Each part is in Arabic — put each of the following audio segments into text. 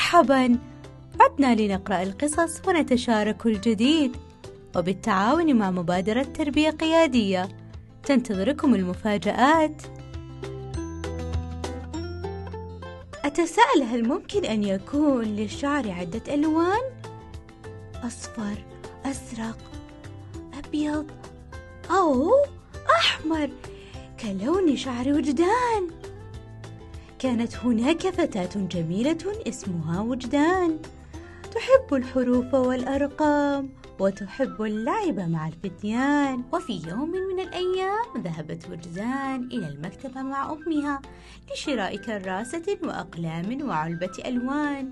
مرحبا. عدنا لنقرأ القصص ونتشارك الجديد. وبالتعاون مع مبادرة تربية قيادية تنتظركم المفاجآت. أتساءل هل ممكن أن يكون للشعر عدة ألوان؟ أصفر، أزرق، أبيض، أو أحمر كلون شعر وجدان. كانت هناك فتاة جميلة اسمها وجدان. تحب الحروف والأرقام وتحب اللعب مع الفتيان. وفي يوم من الأيام ذهبت وجدان إلى المكتبة مع أمها لشراء كراسة وأقلام وعلبة ألوان.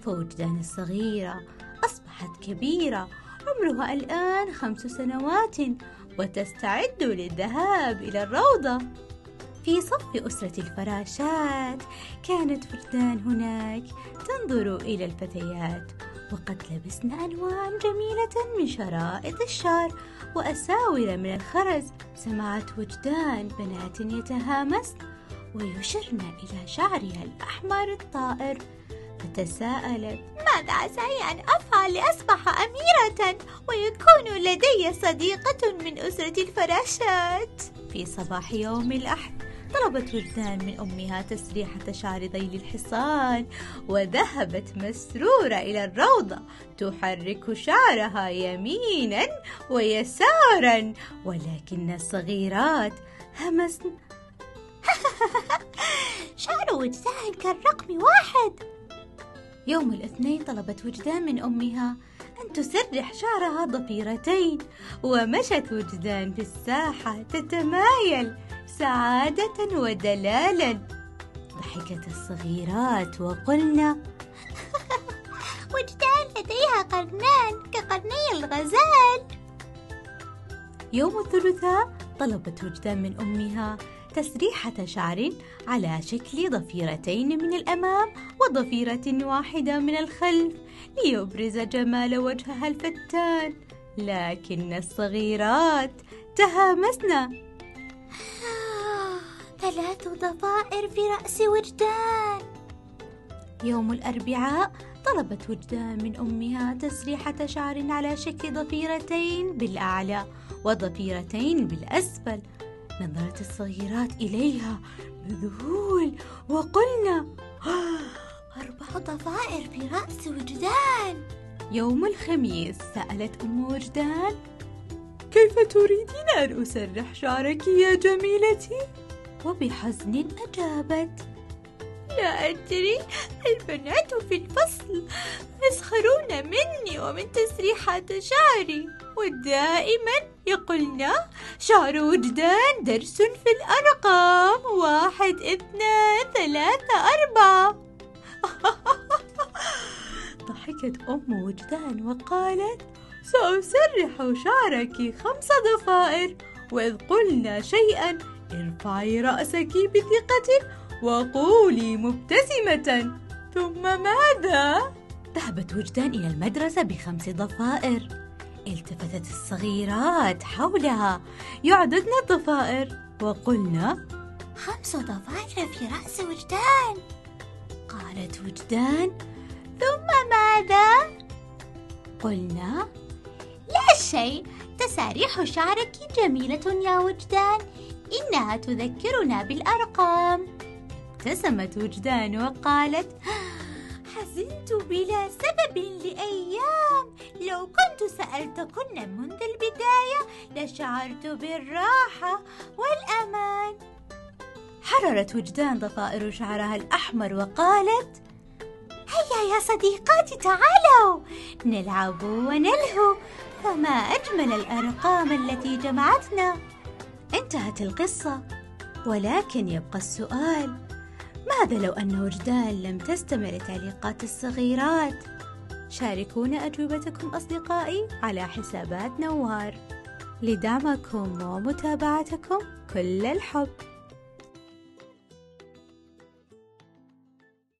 فوجدان الصغيرة أصبحت كبيرة عمرها الآن خمس سنوات وتستعد للذهاب إلى الروضة. في صف أسرة الفراشات. كانت فردان هناك تنظر إلى الفتيات. وقد لبسن ألوان جميلة من شرائط الشعر وأساور من الخرز. سمعت وجدان بنات يتهامسن ويشرن إلى شعرها الأحمر الطائر. فتساءلت ماذا عساي أن أفعل لأصبح أميرة ويكون لدي صديقة من أسرة الفراشات؟ في صباح يوم الأحد طلبت وجدان من أمها تسريحة شعر ذيل الحصان وذهبت مسرورة إلى الروضة تحرك شعرها يمينا ويسارا ولكن الصغيرات همسن شعر وجدان كالرقم واحد. يوم الاثنين طلبت وجدان من أمها أن تسرح شعرها ضفيرتين ومشت وجدان في الساحة تتمايل. سعادة ودلالا. ضحكت الصغيرات وقلنا وجدان لديها قرنان كقرني الغزال. يوم الثلاثاء طلبت وجدان من أمها تسريحة شعر على شكل ضفيرتين من الأمام وضفيرة واحدة من الخلف ليبرز جمال وجهها الفتان لكن الصغيرات تهامسن. ثلاث ضفائر في رأس وجدان. يوم الأربعاء طلبت وجدان من أمها تسريحة شعر على شكل ضفيرتين بالأعلى وضفيرتين بالأسفل. نظرت الصغيرات إليها بذهول وقلنا أربع ضفائر في رأس وجدان. يوم الخميس سألت أم وجدان كيف تريدين أن أسرح شعرك يا جميلتي؟ وبحزن أجابت لا أدري البنات في الفصل؟ يسخرون مني ومن تسريحات شعري. ودائما يقولن شعر وجدان درس في الأرقام. واحد اثنان ثلاثة أربعة. ضحكت أم وجدان وقالت سأسرح شعرك خمس ضفائر وإذ قلنا شيئا ارفعي رأسك بثقة وقولي مبتسمة. ثم ماذا؟ ذهبت وجدان إلى المدرسة بخمس ضفائر التفتت الصغيرات حولها. يعددن الضفائر وقلنا خمس ضفائر في رأس وجدان. قالت وجدان ثم ماذا؟ قلنا لا شيء. تساريح شعرك جميلة يا وجدان. إنها تذكرنا بالأرقام. ابتسمت وجدان وقالت حزنت بلا سبب لأيام. لو كنت سألتكن منذ البداية لشعرت بالراحة والأمان. حررت وجدان ضفائر شعرها الأحمر وقالت هيا يا صديقاتي تعالوا. نلعب ونلهو. فما أجمل الأرقام التي جمعتنا. انتهت القصة. ولكن يبقى السؤال ماذا لو أن وجدان لم تستمع لتعليقات الصغيرات؟ شاركونا أجوبتكم أصدقائي على حسابات نوار. لدعمكم ومتابعتكم كل الحب.